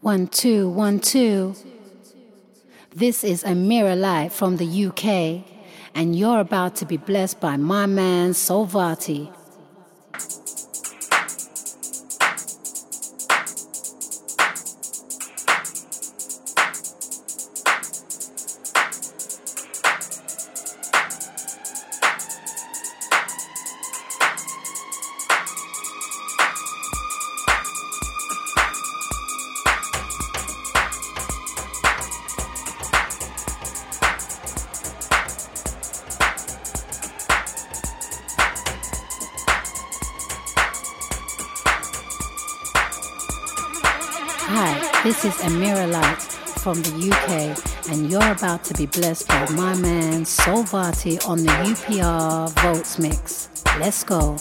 One, two, one, two. This is Amira Light from the UK, and you're about to be blessed by my man Solvati. You're about to be blessed by my man Solvati on the UPR Volts Mix. Let's go.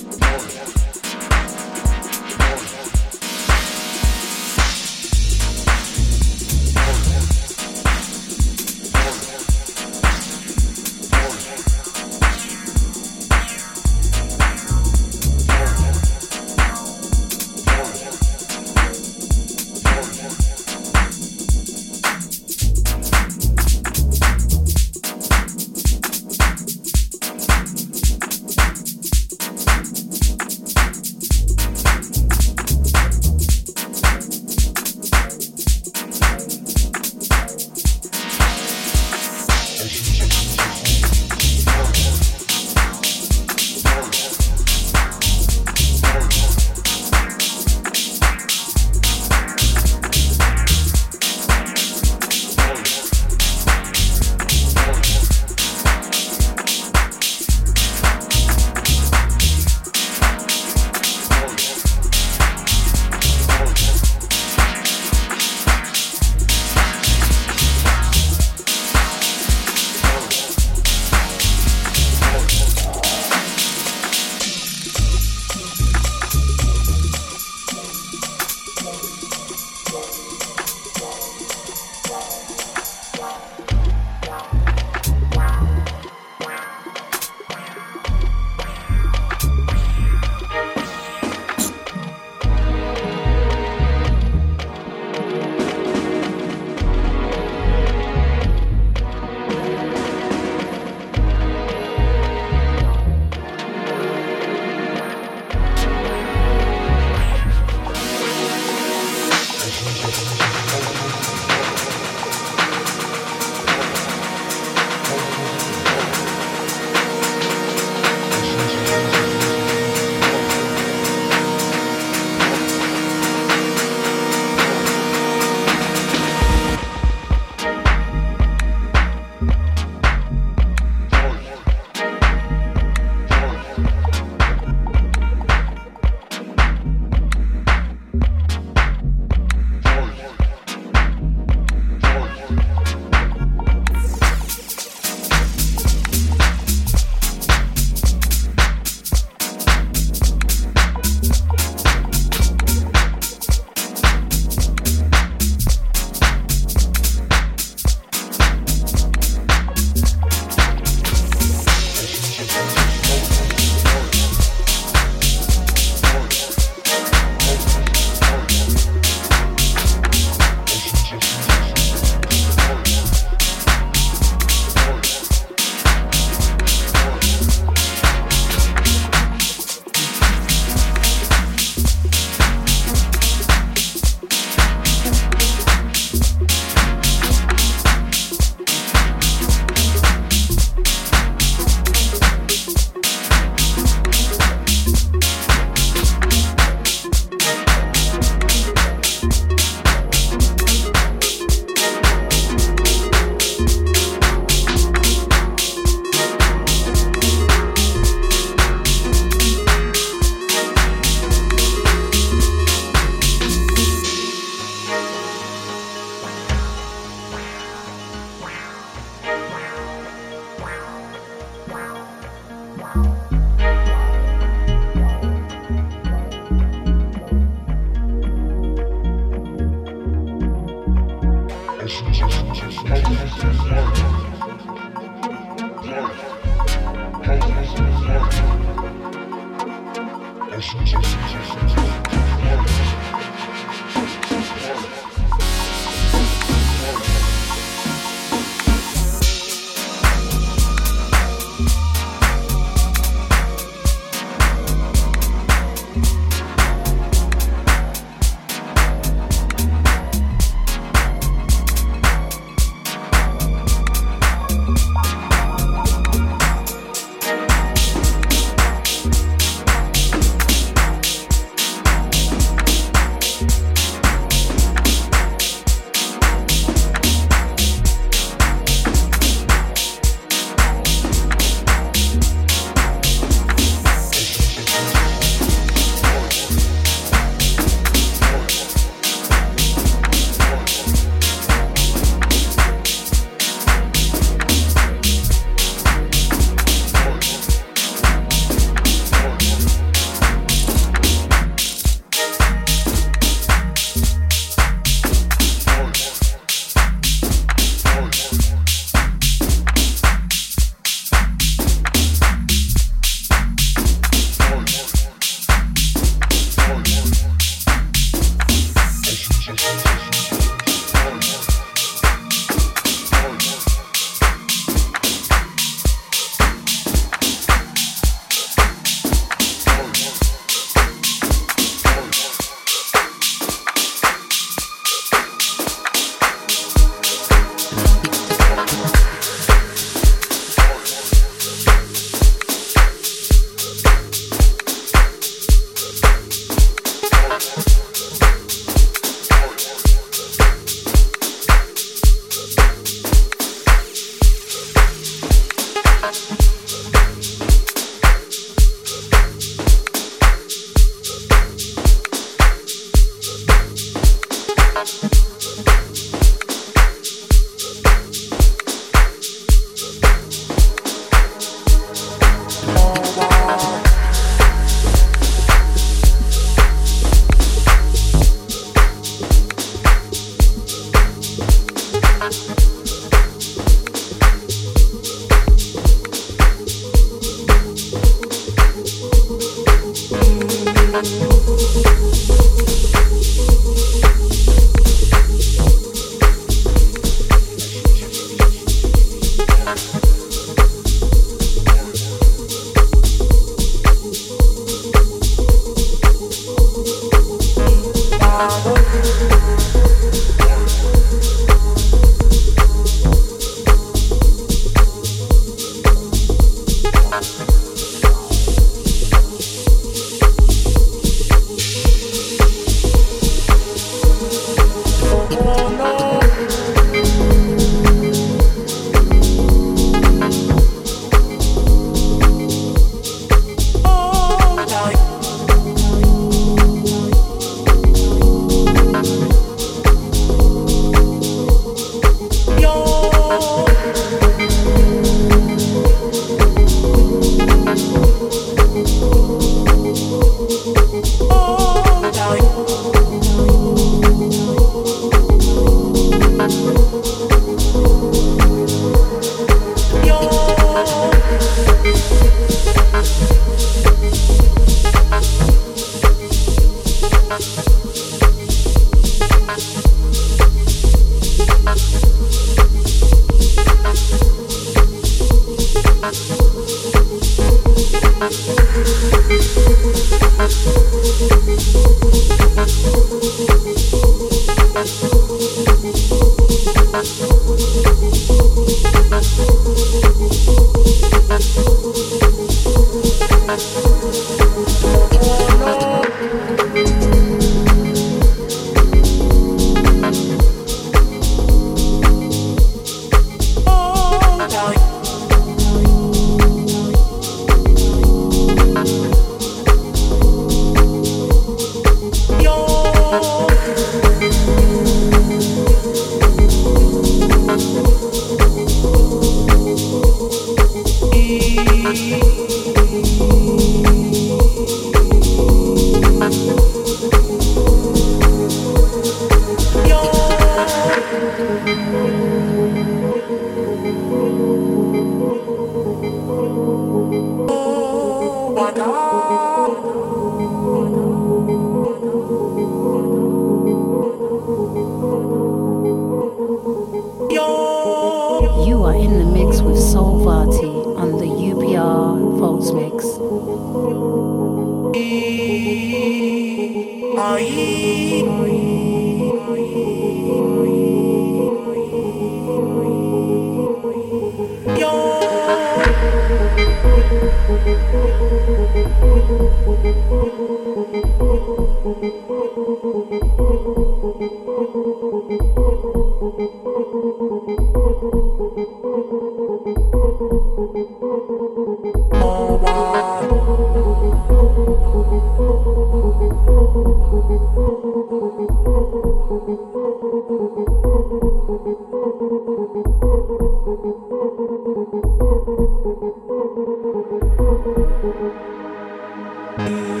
Mix.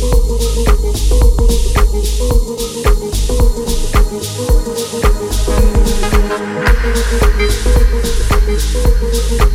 thank you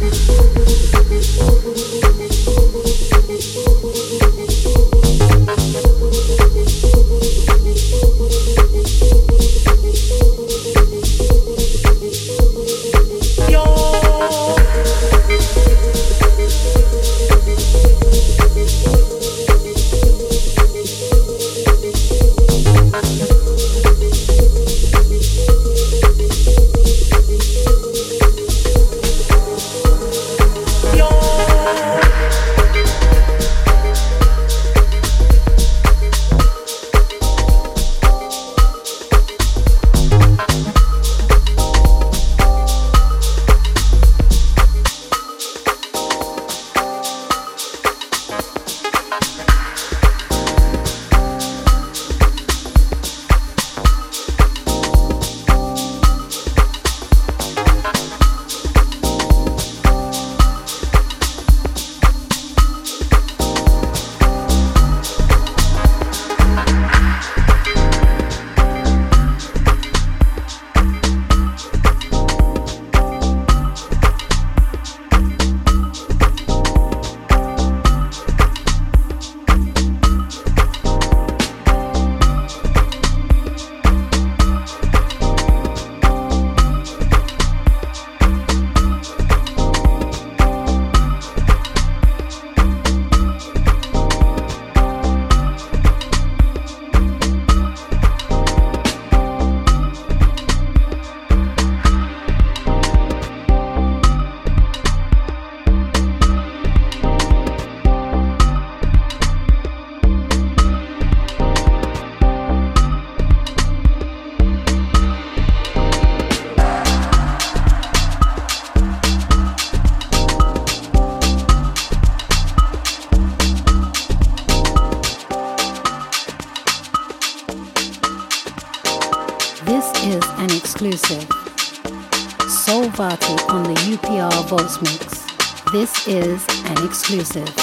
exclusive.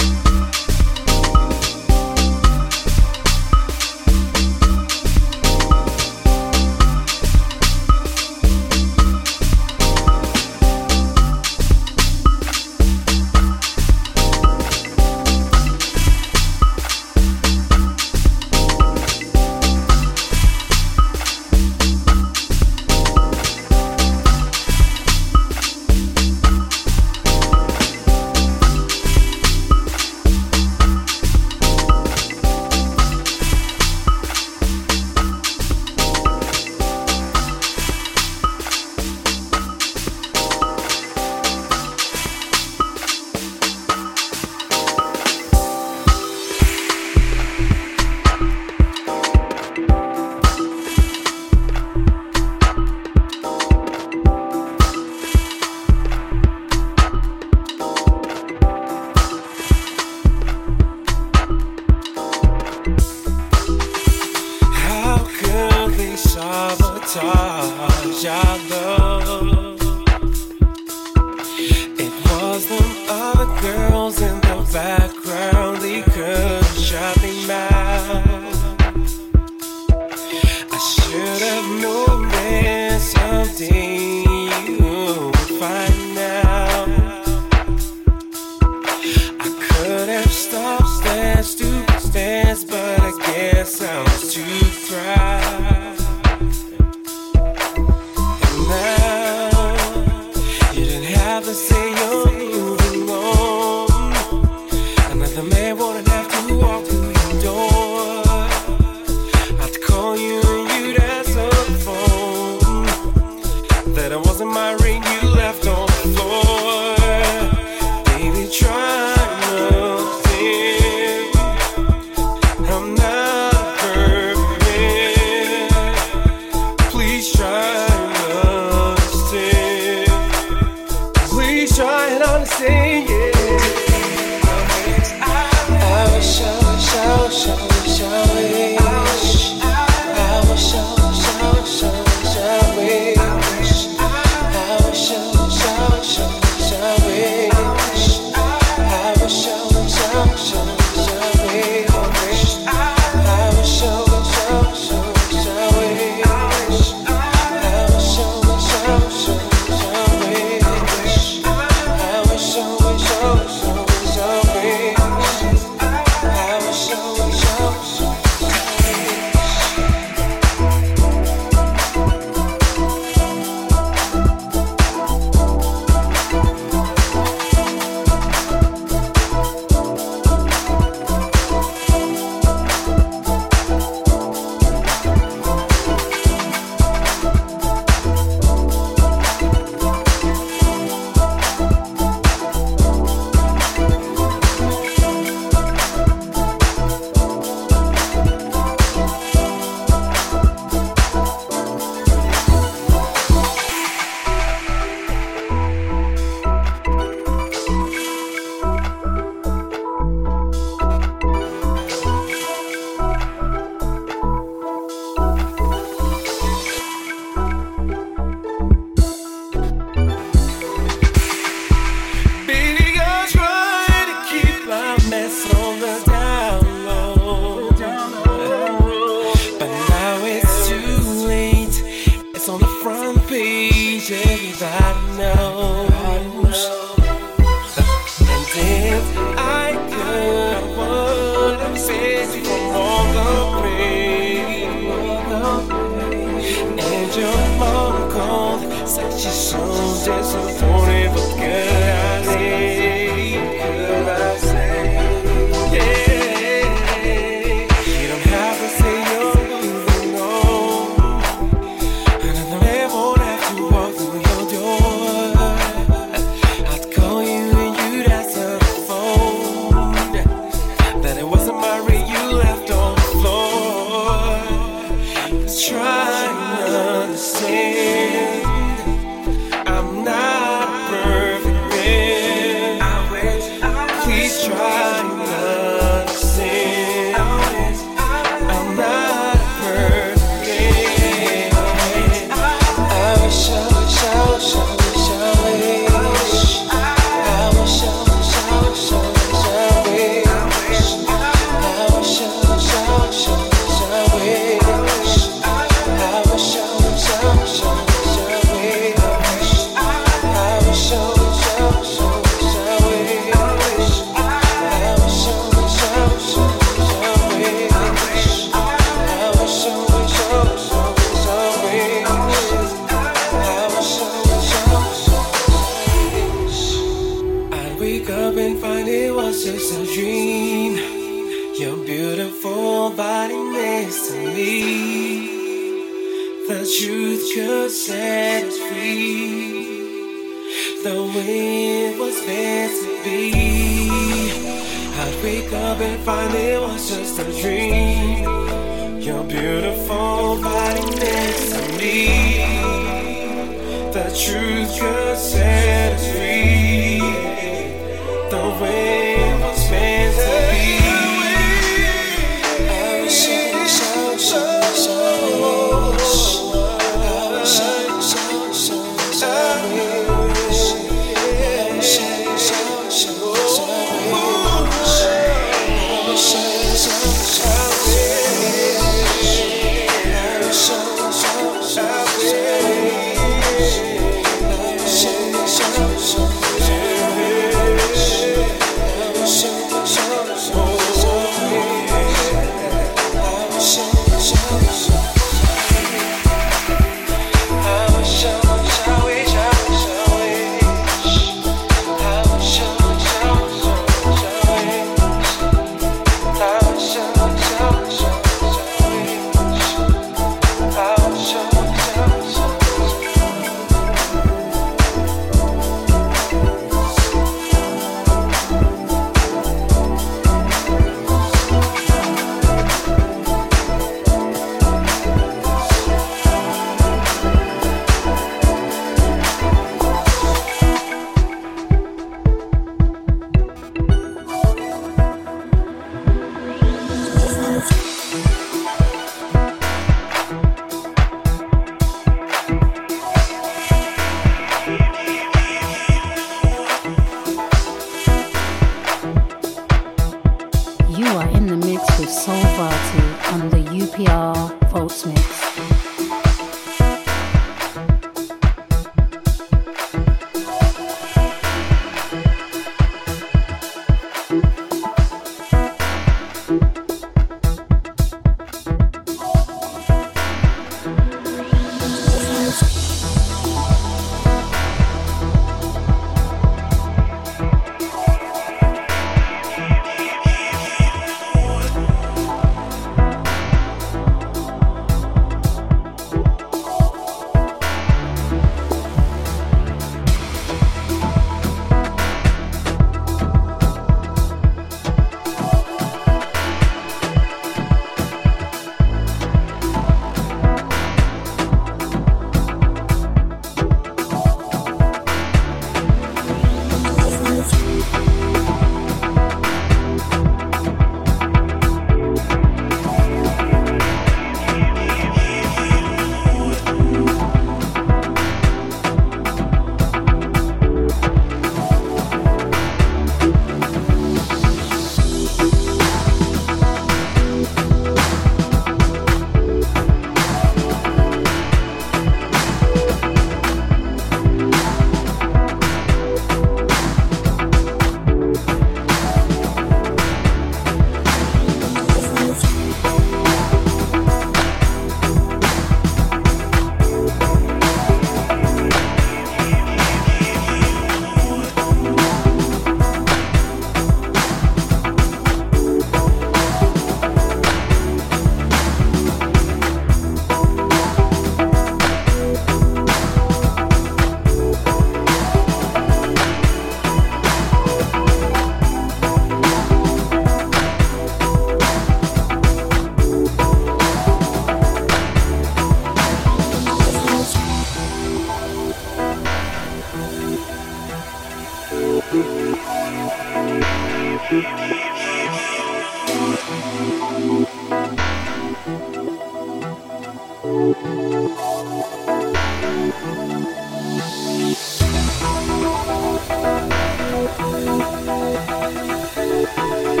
Getting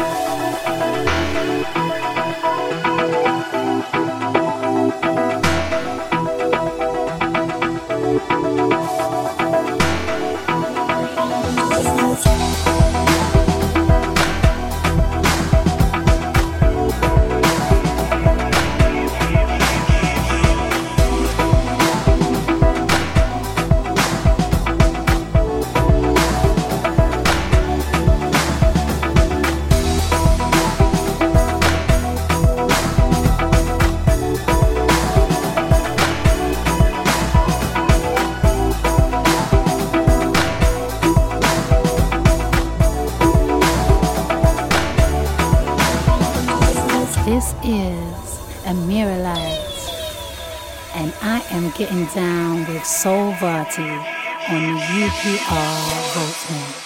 On the UPR Votes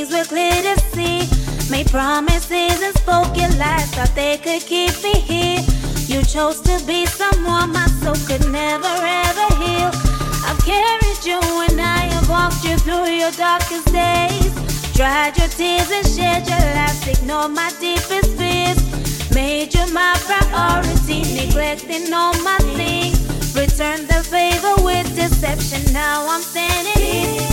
things were clear to see. Made promises and spoken lies, thought they could keep me here. You chose to be someone my soul could never ever heal. I've carried you and I have walked you through your darkest days. Dried your tears and shed your lies, ignored my deepest fears. Made you my priority, neglecting all my things. Returned the favor with deception, now I'm standing here.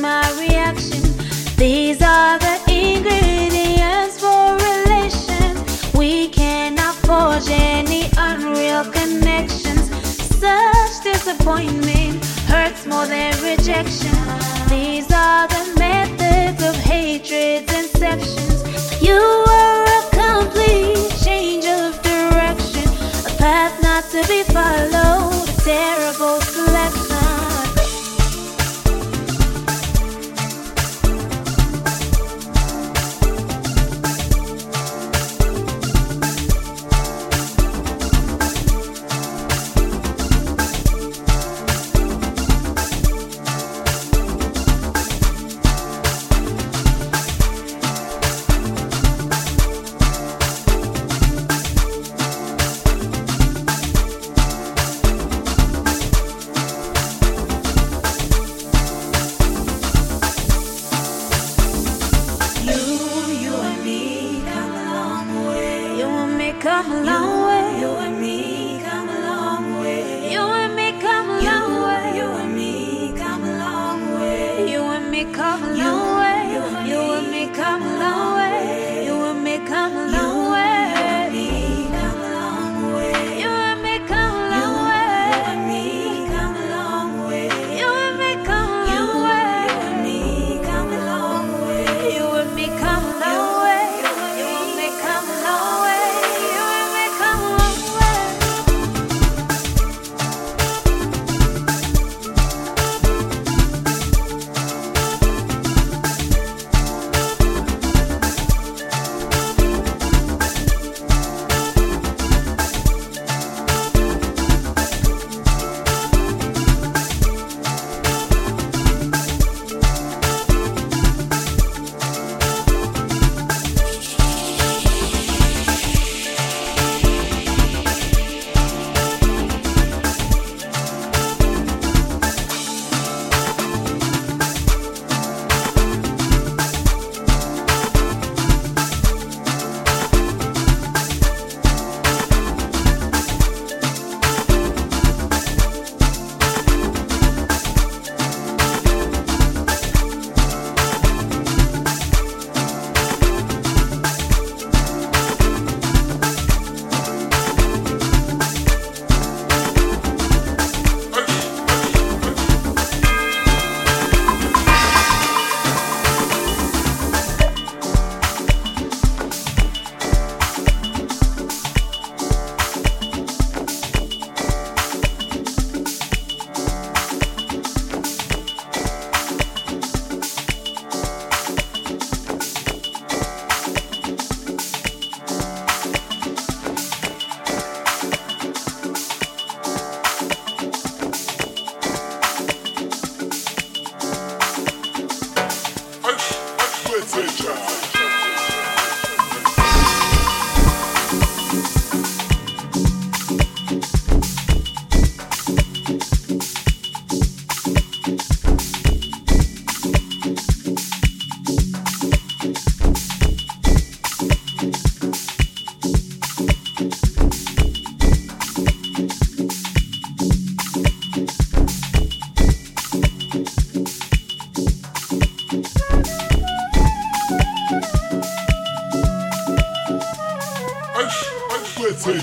My reaction. These are the ingredients for relation. We cannot forge any unreal connections. Such disappointment hurts more than rejection. These are the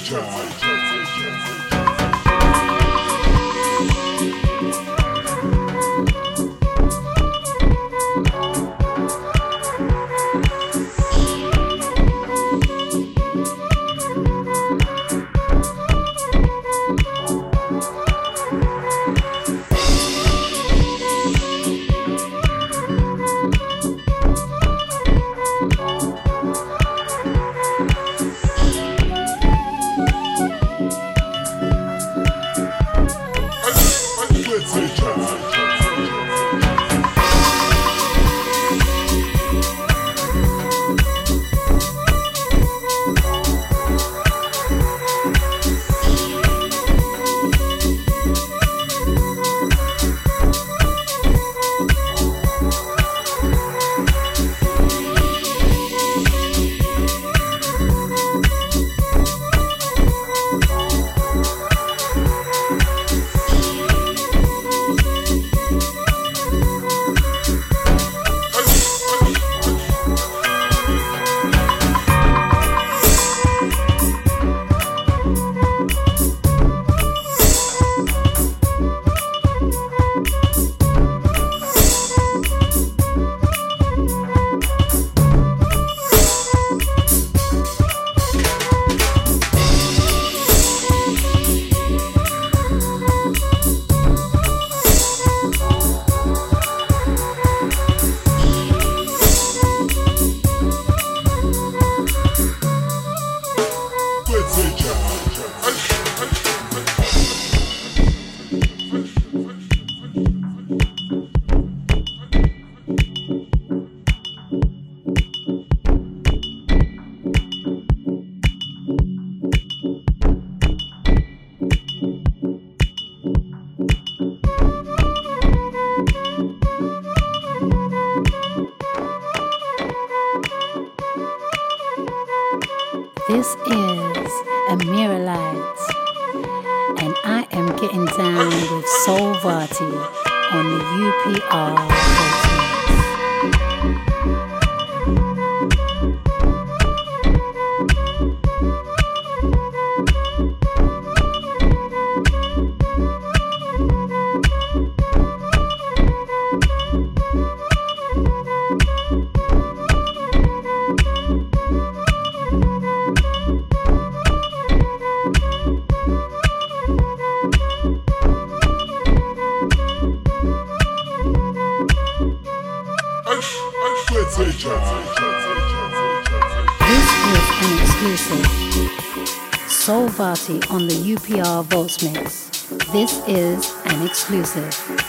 job. This is Amira Lights, and I am getting down with Soul Vati on the UPR. Mix. This is an exclusive.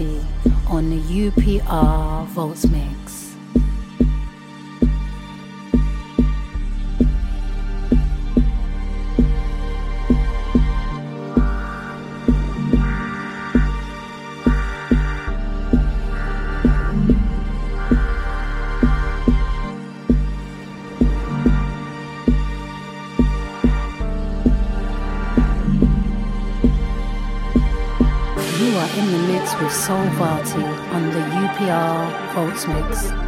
On the UPR Volts UPR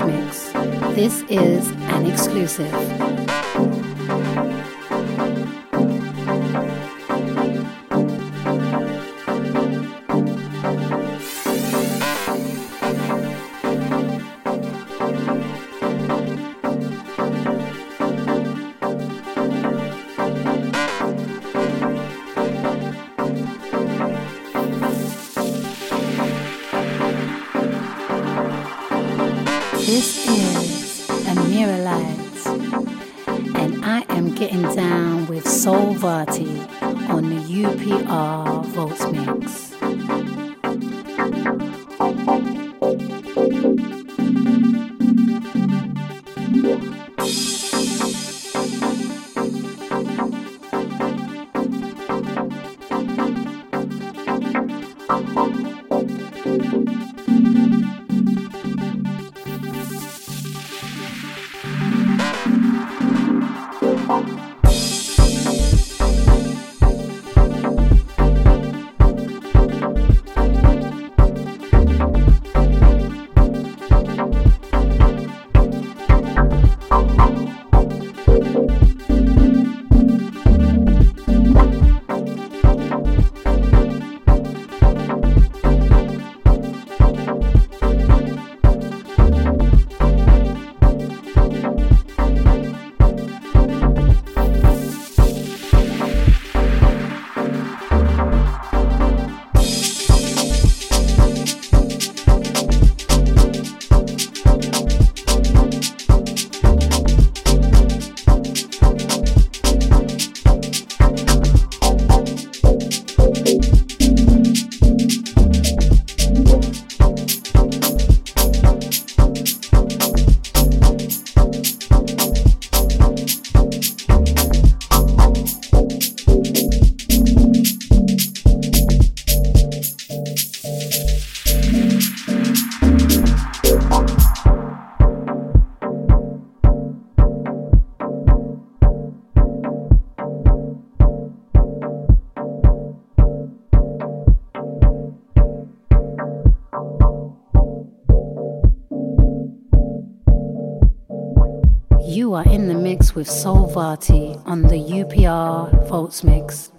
Mix. With Soul on the UPR Volts Mix.